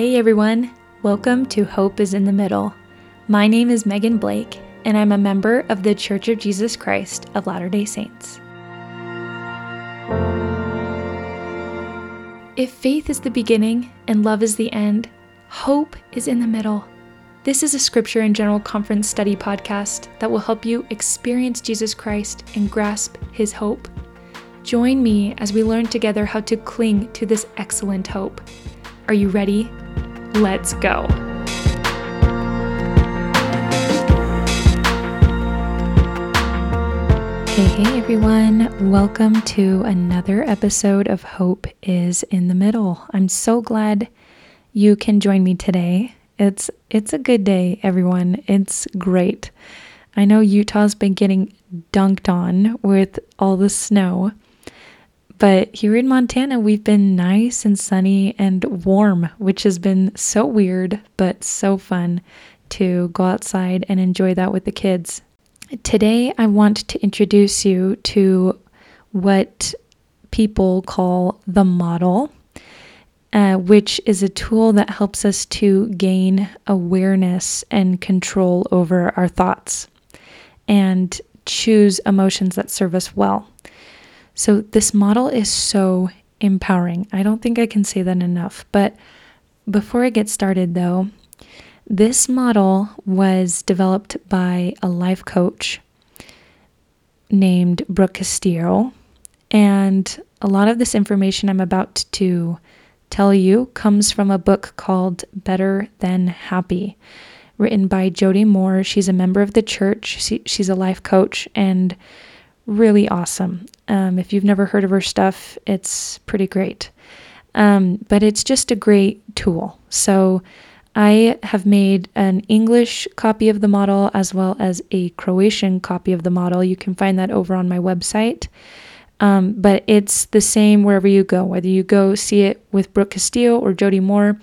Hey everyone, welcome to Hope is in the Middle. My name is Megan Blake, and I'm a member of the Church of Jesus Christ of Latter day Saints. If faith is the beginning and love is the end, hope is in the middle. This is a scripture and general conference study podcast that will help you experience Jesus Christ and grasp his hope. Join me as we learn together how to cling to this excellent hope. Are you ready? Let's go. Hey, hey everyone. Welcome to another episode of Hope is in the Middle. I'm so glad you can join me today. It's it's a good day, everyone. It's great. I know Utah's been getting dunked on with all the snow. But here in Montana, we've been nice and sunny and warm, which has been so weird, but so fun to go outside and enjoy that with the kids. Today, I want to introduce you to what people call the model, uh, which is a tool that helps us to gain awareness and control over our thoughts and choose emotions that serve us well. So, this model is so empowering. I don't think I can say that enough. But before I get started, though, this model was developed by a life coach named Brooke Castillo. And a lot of this information I'm about to tell you comes from a book called Better Than Happy, written by Jody Moore. She's a member of the church, she, she's a life coach, and really awesome. Um, if you've never heard of her stuff, it's pretty great. Um, but it's just a great tool. So I have made an English copy of the model as well as a Croatian copy of the model. You can find that over on my website. Um, but it's the same wherever you go, whether you go see it with Brooke Castillo or Jody Moore,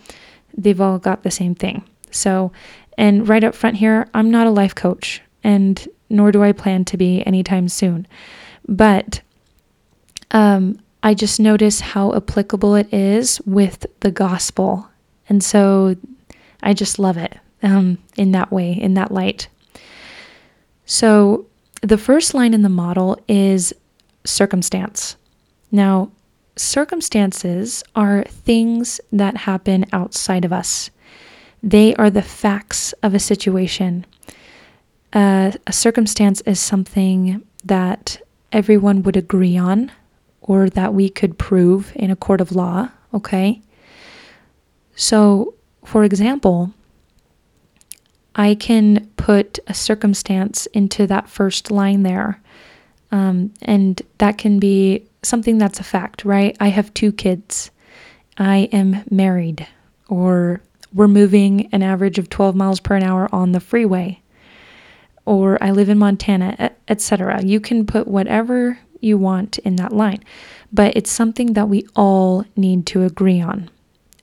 they've all got the same thing. So, and right up front here, I'm not a life coach. And nor do I plan to be anytime soon. But um, I just notice how applicable it is with the gospel. And so I just love it um, in that way, in that light. So the first line in the model is circumstance. Now, circumstances are things that happen outside of us, they are the facts of a situation uh, a circumstance is something that everyone would agree on or that we could prove in a court of law, okay? So, for example, I can put a circumstance into that first line there. Um, and that can be something that's a fact, right? I have two kids. I am married, or we're moving an average of 12 miles per hour on the freeway or I live in Montana, etc. You can put whatever you want in that line, but it's something that we all need to agree on.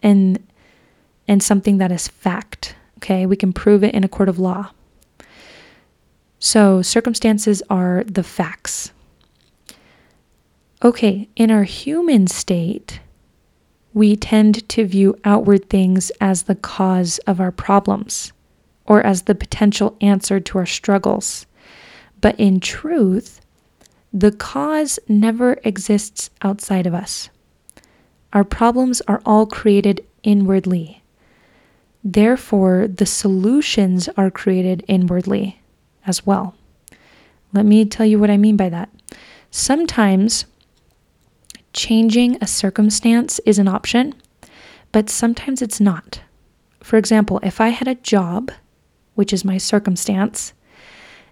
And and something that is fact. Okay? We can prove it in a court of law. So, circumstances are the facts. Okay, in our human state, we tend to view outward things as the cause of our problems or as the potential answer to our struggles. But in truth, the cause never exists outside of us. Our problems are all created inwardly. Therefore, the solutions are created inwardly as well. Let me tell you what I mean by that. Sometimes changing a circumstance is an option, but sometimes it's not. For example, if I had a job which is my circumstance,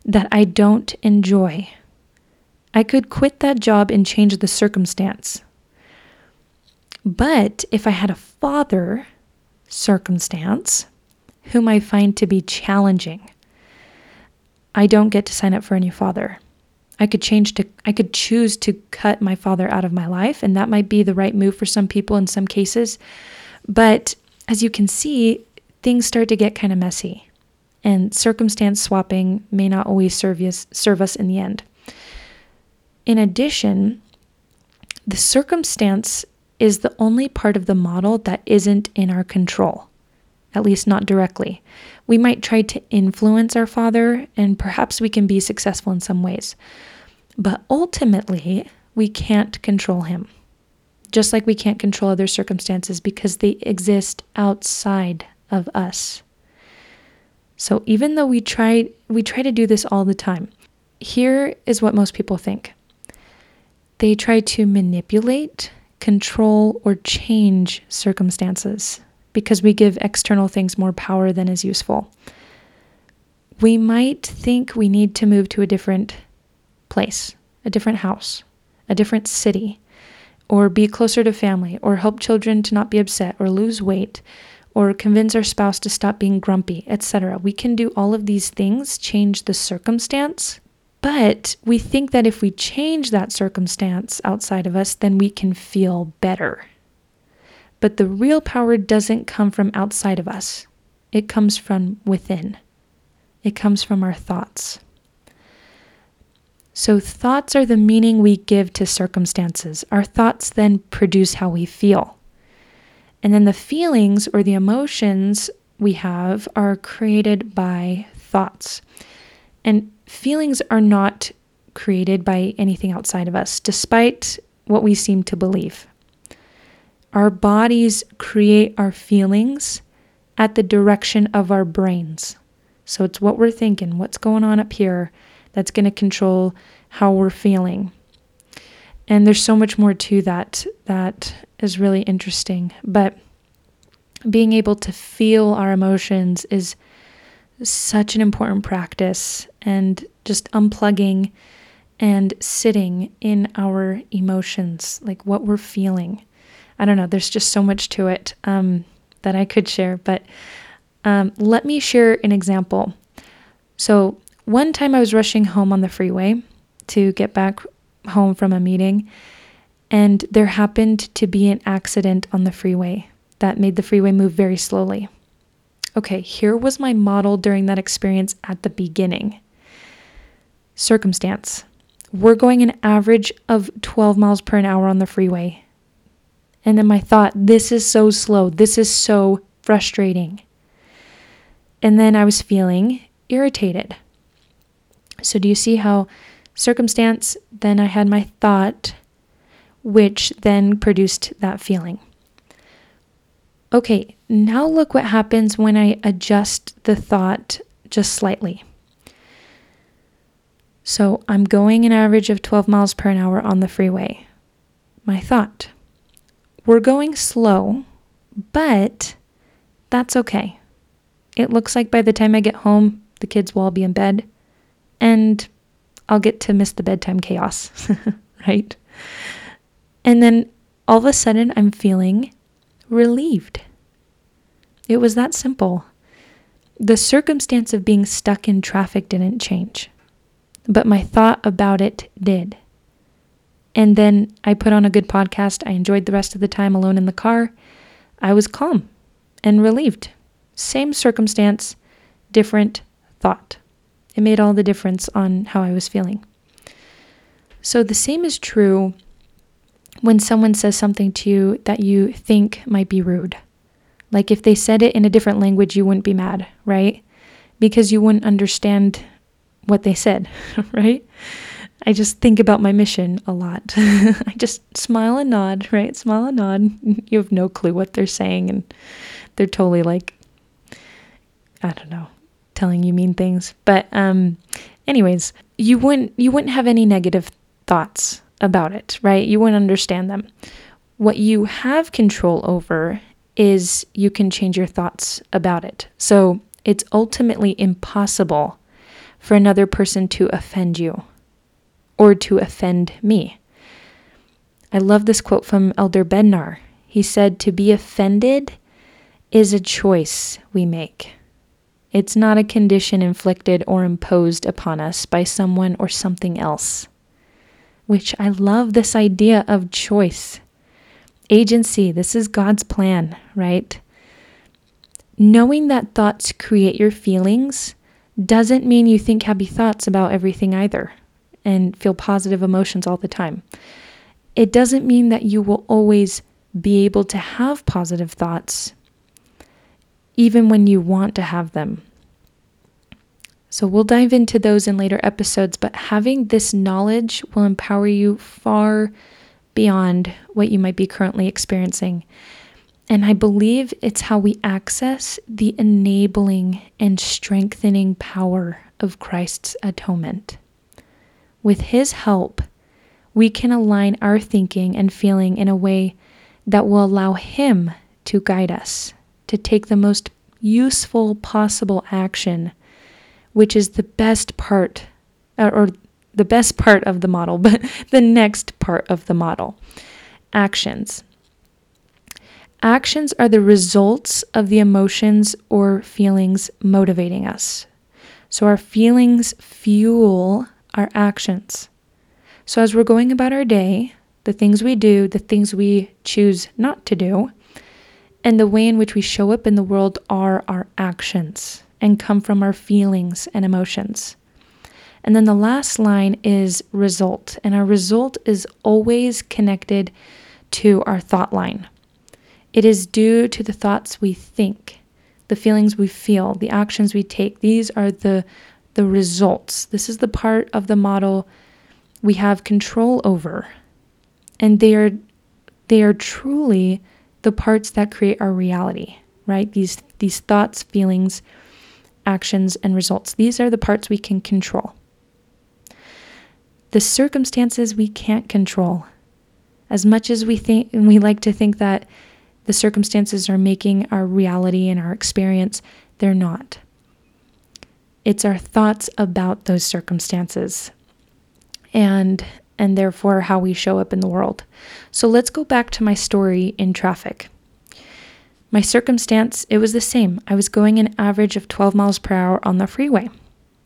that I don't enjoy. I could quit that job and change the circumstance. But if I had a father circumstance whom I find to be challenging, I don't get to sign up for a new father. I could change to I could choose to cut my father out of my life and that might be the right move for some people in some cases. But as you can see, things start to get kind of messy and circumstance swapping may not always serve us, serve us in the end. In addition, the circumstance is the only part of the model that isn't in our control. at least not directly. We might try to influence our Father, and perhaps we can be successful in some ways. But ultimately, we can't control Him. Just like we can't control other circumstances because they exist outside of us. So even though we try we try to do this all the time. Here is what most people think. They try to manipulate, control or change circumstances because we give external things more power than is useful. We might think we need to move to a different place, a different house, a different city, or be closer to family, or help children to not be upset, or lose weight, or convince our spouse to stop being grumpy, etc. We can do all of these things, change the circumstance, but we think that if we change that circumstance outside of us, then we can feel better. But the real power doesn't come from outside of us, it comes from within, it comes from our thoughts. So, thoughts are the meaning we give to circumstances. Our thoughts then produce how we feel. And then the feelings or the emotions we have are created by thoughts. And feelings are not created by anything outside of us, despite what we seem to believe. Our bodies create our feelings at the direction of our brains. So it's what we're thinking, what's going on up here that's going to control how we're feeling. And there's so much more to that that is really interesting. But being able to feel our emotions is such an important practice and just unplugging and sitting in our emotions, like what we're feeling. I don't know, there's just so much to it um, that I could share, but um, let me share an example. So, one time I was rushing home on the freeway to get back home from a meeting, and there happened to be an accident on the freeway that made the freeway move very slowly. Okay, here was my model during that experience at the beginning. Circumstance. We're going an average of 12 miles per an hour on the freeway. And then my thought, this is so slow. This is so frustrating. And then I was feeling irritated. So, do you see how circumstance, then I had my thought, which then produced that feeling? Okay, now look what happens when I adjust the thought just slightly. So, I'm going an average of 12 miles per hour on the freeway. My thought, we're going slow, but that's okay. It looks like by the time I get home, the kids will all be in bed, and I'll get to miss the bedtime chaos, right? And then all of a sudden, I'm feeling relieved. It was that simple. The circumstance of being stuck in traffic didn't change, but my thought about it did. And then I put on a good podcast. I enjoyed the rest of the time alone in the car. I was calm and relieved. Same circumstance, different thought. It made all the difference on how I was feeling. So the same is true when someone says something to you that you think might be rude. Like if they said it in a different language, you wouldn't be mad, right? Because you wouldn't understand what they said, right? I just think about my mission a lot. I just smile and nod, right? Smile and nod. You have no clue what they're saying, and they're totally like, I don't know, telling you mean things. But um, anyways, you wouldn't you wouldn't have any negative thoughts about it, right? You wouldn't understand them. What you have control over is you can change your thoughts about it. So it's ultimately impossible for another person to offend you or to offend me. I love this quote from Elder Bednar. He said, To be offended is a choice we make. It's not a condition inflicted or imposed upon us by someone or something else. Which I love this idea of choice. Agency, this is God's plan, right? Knowing that thoughts create your feelings doesn't mean you think happy thoughts about everything either and feel positive emotions all the time. It doesn't mean that you will always be able to have positive thoughts. Even when you want to have them. So we'll dive into those in later episodes, but having this knowledge will empower you far beyond what you might be currently experiencing. And I believe it's how we access the enabling and strengthening power of Christ's atonement. With His help, we can align our thinking and feeling in a way that will allow Him to guide us to take the most useful possible action, which is the best part, uh, or the best part of the model, but the next part of the model actions. Actions are the results of the emotions or feelings motivating us. So our feelings fuel our actions. So as we're going about our day, the things we do, the things we choose not to do, and the way in which we show up in the world are our actions and come from our feelings and emotions. And then the last line is result, and our result is always connected to our thought line. It is due to the thoughts we think, the feelings we feel, the actions we take. These are the the results. This is the part of the model we have control over. And they are they are truly the parts that create our reality, right? These these thoughts, feelings, actions and results. These are the parts we can control. The circumstances we can't control. As much as we think and we like to think that the circumstances are making our reality and our experience, they're not. It's our thoughts about those circumstances and and therefore how we show up in the world. So let's go back to my story in traffic. My circumstance, it was the same. I was going an average of 12 miles per hour on the freeway.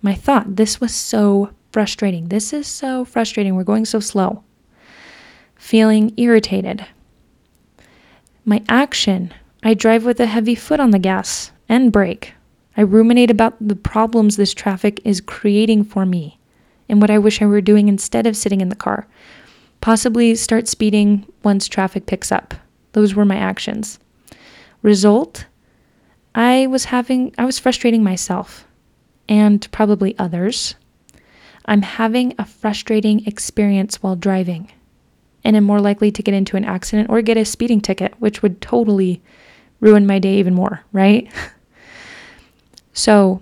My thought, this was so frustrating. This is so frustrating. We're going so slow. Feeling irritated. My action, I drive with a heavy foot on the gas and brake. I ruminate about the problems this traffic is creating for me and what I wish I were doing instead of sitting in the car. Possibly start speeding once traffic picks up. Those were my actions. Result I was having, I was frustrating myself and probably others. I'm having a frustrating experience while driving and am more likely to get into an accident or get a speeding ticket, which would totally ruin my day even more, right? so,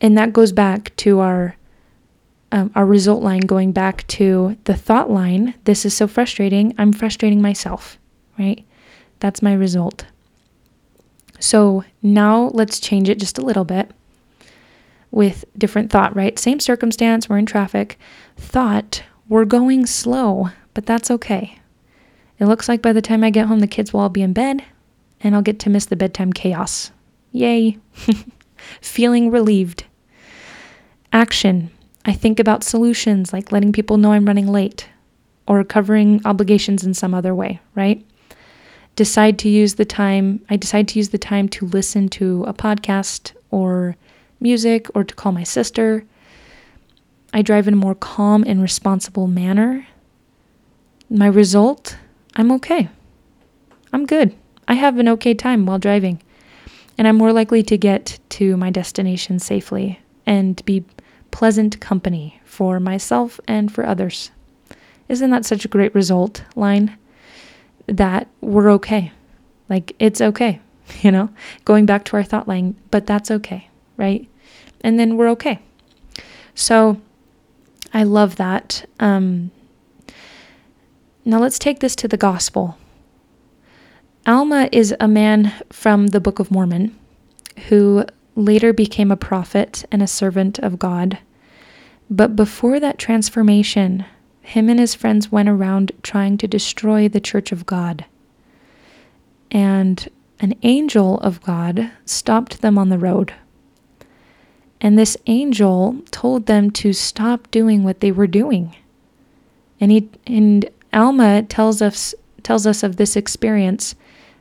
and that goes back to our um, our result line going back to the thought line this is so frustrating i'm frustrating myself right? That's my result. So now let's change it just a little bit with different thought right? Same circumstance we're in traffic. Thought we're going slow but that's okay. It looks like by the time i get home the kids will all be in bed and i'll get to miss the bedtime chaos. Yay. Feeling relieved. Action I think about solutions like letting people know I'm running late or covering obligations in some other way, right? Decide to use the time, I decide to use the time to listen to a podcast or music or to call my sister. I drive in a more calm and responsible manner. My result, I'm okay. I'm good. I have an okay time while driving. And I'm more likely to get to my destination safely and be pleasant company for myself and for others. Isn't that such a great result line? That we're okay. Like, it's okay, you know? Going back to our thought line, but that's okay, right? And then we're okay. So, I love that. Um, now, let's take this to the gospel. Alma is a man from the Book of Mormon who later became a prophet and a servant of God. But before that transformation, him and his friends went around trying to destroy the church of God. And an angel of God stopped them on the road. And this angel told them to stop doing what they were doing. And he and Alma tells us tells us of this experience.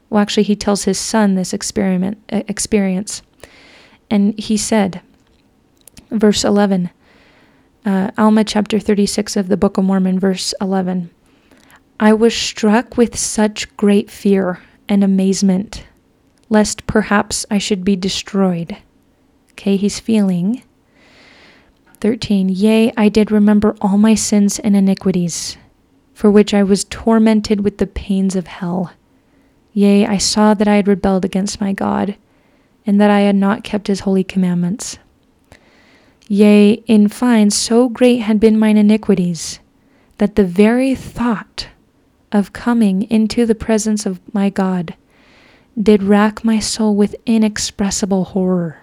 Well, actually, he tells his son this experiment experience. And he said, verse 11, uh, Alma chapter 36 of the Book of Mormon, verse 11. I was struck with such great fear and amazement, lest perhaps I should be destroyed. Okay, he's feeling. 13. Yea, I did remember all my sins and iniquities, for which I was tormented with the pains of hell. Yea, I saw that I had rebelled against my God, and that I had not kept his holy commandments. Yea, in fine, so great had been mine iniquities, that the very thought of coming into the presence of my God did rack my soul with inexpressible horror.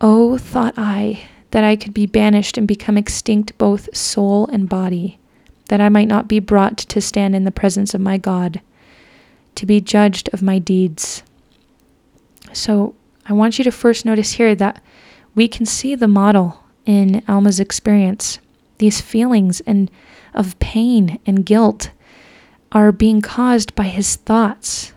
Oh, thought I, that I could be banished and become extinct both soul and body, that I might not be brought to stand in the presence of my God, to be judged of my deeds. So I want you to first notice here that we can see the model in Alma's experience. These feelings and of pain and guilt are being caused by his thoughts.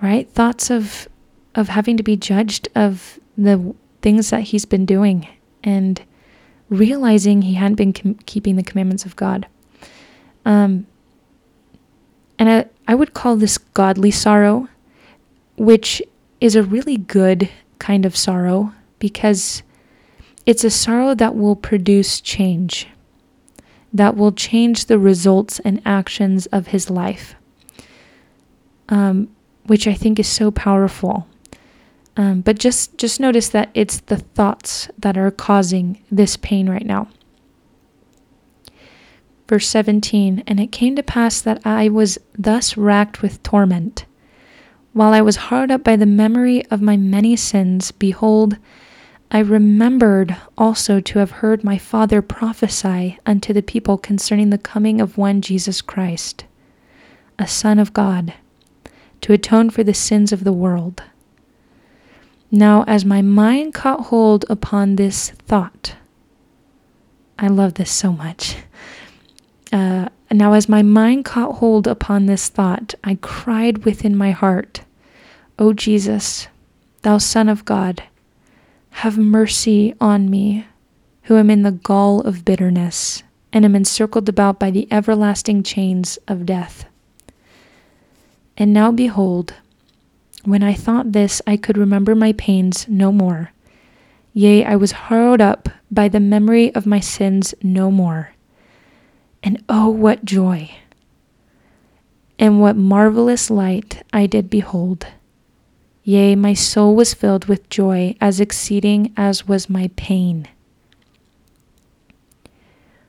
Right? Thoughts of of having to be judged of the things that he's been doing and realizing he hadn't been com- keeping the commandments of God. Um, and I, I would call this godly sorrow, which is a really good kind of sorrow because it's a sorrow that will produce change, that will change the results and actions of his life, um, which I think is so powerful. Um, but just just notice that it's the thoughts that are causing this pain right now. Verse 17 And it came to pass that I was thus racked with torment. While I was hard up by the memory of my many sins, behold, I remembered also to have heard my father prophesy unto the people concerning the coming of one Jesus Christ, a Son of God, to atone for the sins of the world. Now, as my mind caught hold upon this thought, I love this so much. Uh, now, as my mind caught hold upon this thought, I cried within my heart, O Jesus, thou Son of God, have mercy on me, who am in the gall of bitterness, and am encircled about by the everlasting chains of death. And now behold, when I thought this, I could remember my pains no more. Yea, I was harrowed up by the memory of my sins no more. And oh, what joy! And what marvelous light I did behold! Yea, my soul was filled with joy as exceeding as was my pain.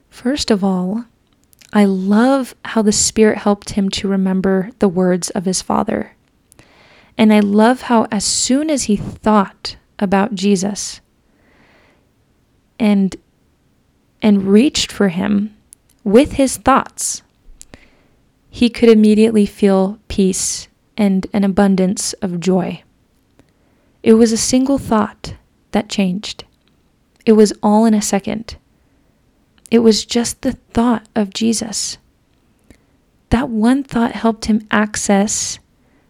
First of all, I love how the Spirit helped him to remember the words of his father. And I love how, as soon as he thought about Jesus and, and reached for him with his thoughts, he could immediately feel peace and an abundance of joy. It was a single thought that changed. It was all in a second. It was just the thought of Jesus. That one thought helped him access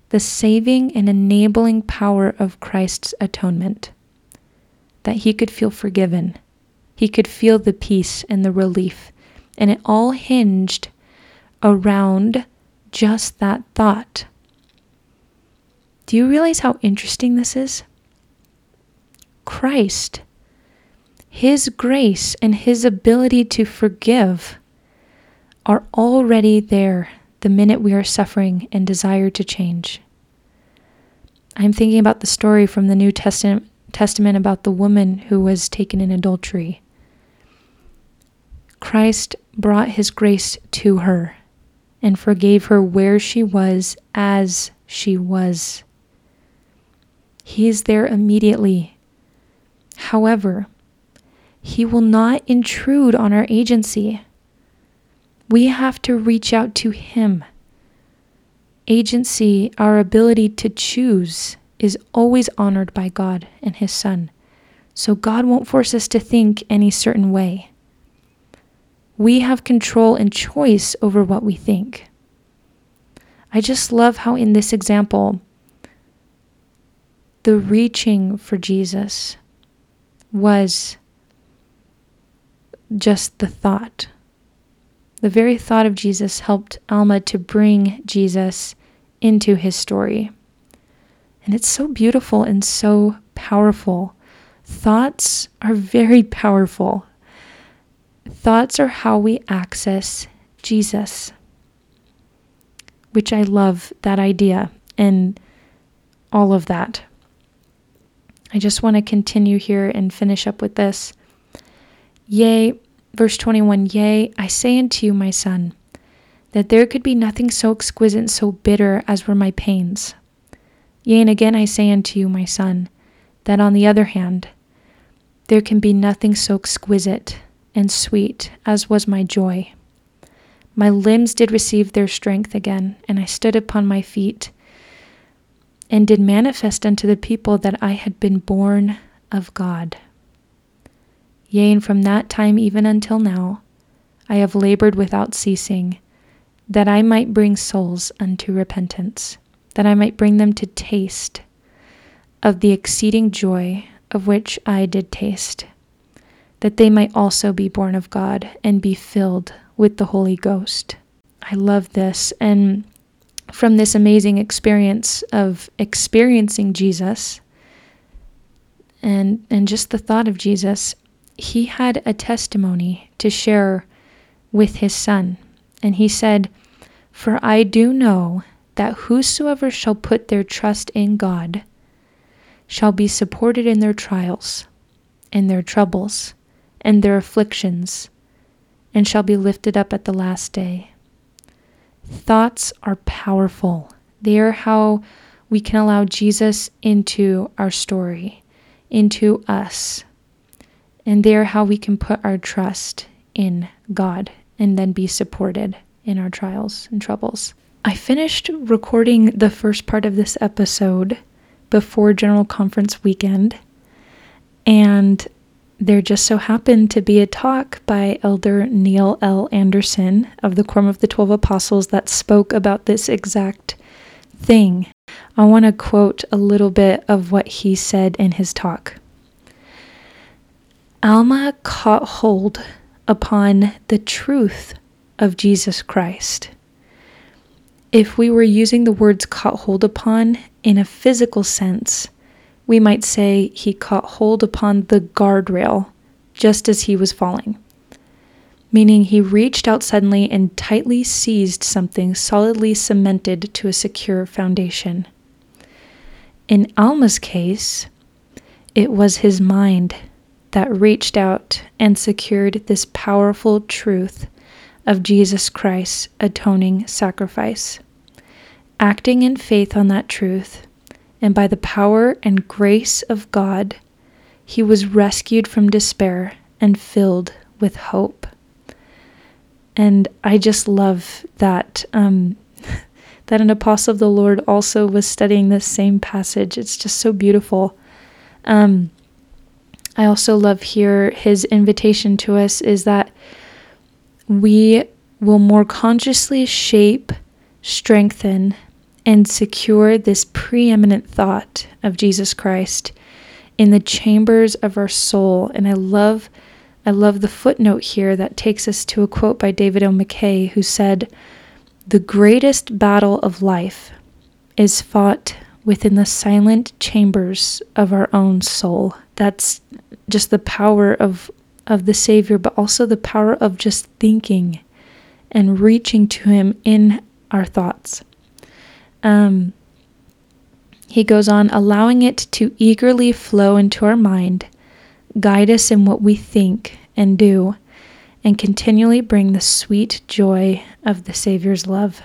the saving and enabling power of Christ's atonement. That he could feel forgiven, he could feel the peace and the relief, and it all hinged around just that thought. Do you realize how interesting this is? Christ, His grace and His ability to forgive are already there the minute we are suffering and desire to change. I'm thinking about the story from the New Testament, about the woman who was taken in adultery. Christ brought his grace to her and forgave her where she was as she was. He is there immediately. However, He will not intrude on our agency. We have to reach out to Him. Agency, our ability to choose, is always honored by God and His Son. So God won't force us to think any certain way. We have control and choice over what we think. I just love how, in this example, the reaching for Jesus was just the thought. The very thought of Jesus helped Alma to bring Jesus into his story. And it's so beautiful and so powerful. Thoughts are very powerful. Thoughts are how we access Jesus, which I love that idea and all of that. I just want to continue here and finish up with this. Yea, verse 21 Yea, I say unto you, my son, that there could be nothing so exquisite and so bitter as were my pains. Yea, and again I say unto you, my son, that on the other hand, there can be nothing so exquisite and sweet as was my joy. My limbs did receive their strength again, and I stood upon my feet, and did manifest unto the people that I had been born of God. Yea, and from that time even until now, I have labored without ceasing, that I might bring souls unto repentance, that I might bring them to taste of the exceeding joy of which I did taste, that they might also be born of God and be filled with the Holy Ghost. I love this. And from this amazing experience of experiencing Jesus and, and just the thought of Jesus, he had a testimony to share with his son. And he said, For I do know that whosoever shall put their trust in God shall be supported in their trials, in their troubles, and their afflictions, and shall be lifted up at the last day. Thoughts are powerful. They are how we can allow Jesus into our story, into us, and they are how we can put our trust in God and then be supported in our trials and troubles. I finished recording the first part of this episode before General Conference weekend, and there just so happened to be a talk by Elder Neil L. Andersen of the Quorum of the Twelve Apostles that spoke about this exact thing. I want to quote a little bit of what he said in his talk. Alma caught hold upon the truth of Jesus Christ. If we were using the words caught hold upon in a physical sense, we might say he caught hold upon the guardrail just as he was falling, meaning he reached out suddenly and tightly seized something solidly cemented to a secure foundation. In Alma's case, it was his mind that reached out and secured this powerful truth of Jesus Christ's atoning sacrifice. Acting in faith on that truth, and by the power and grace of God, he was rescued from despair and filled with hope. And I just love that um, that an apostle of the Lord also was studying this same passage. It's just so beautiful. Um, I also love here his invitation to us is that we will more consciously shape, strengthen, and secure this preeminent thought of Jesus Christ in the chambers of our soul. And I love I love the footnote here that takes us to a quote by David O. McKay who said, "The greatest battle of life is fought within the silent chambers of our own soul." That's just the power of of the Savior, but also the power of just thinking and reaching to Him in our thoughts. Um, he goes on, allowing it to eagerly flow into our mind, guide us in what we think and do, and continually bring the sweet joy of the Savior's love.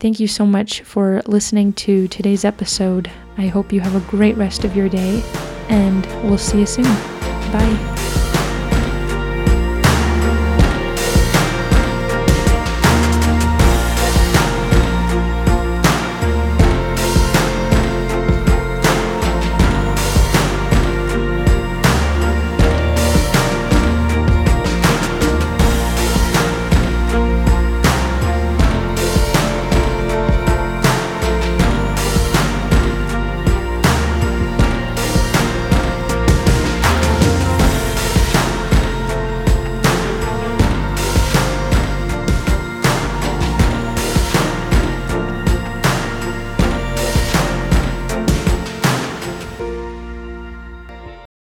Thank you so much for listening to today's episode. I hope you have a great rest of your day and we'll see you soon. Bye.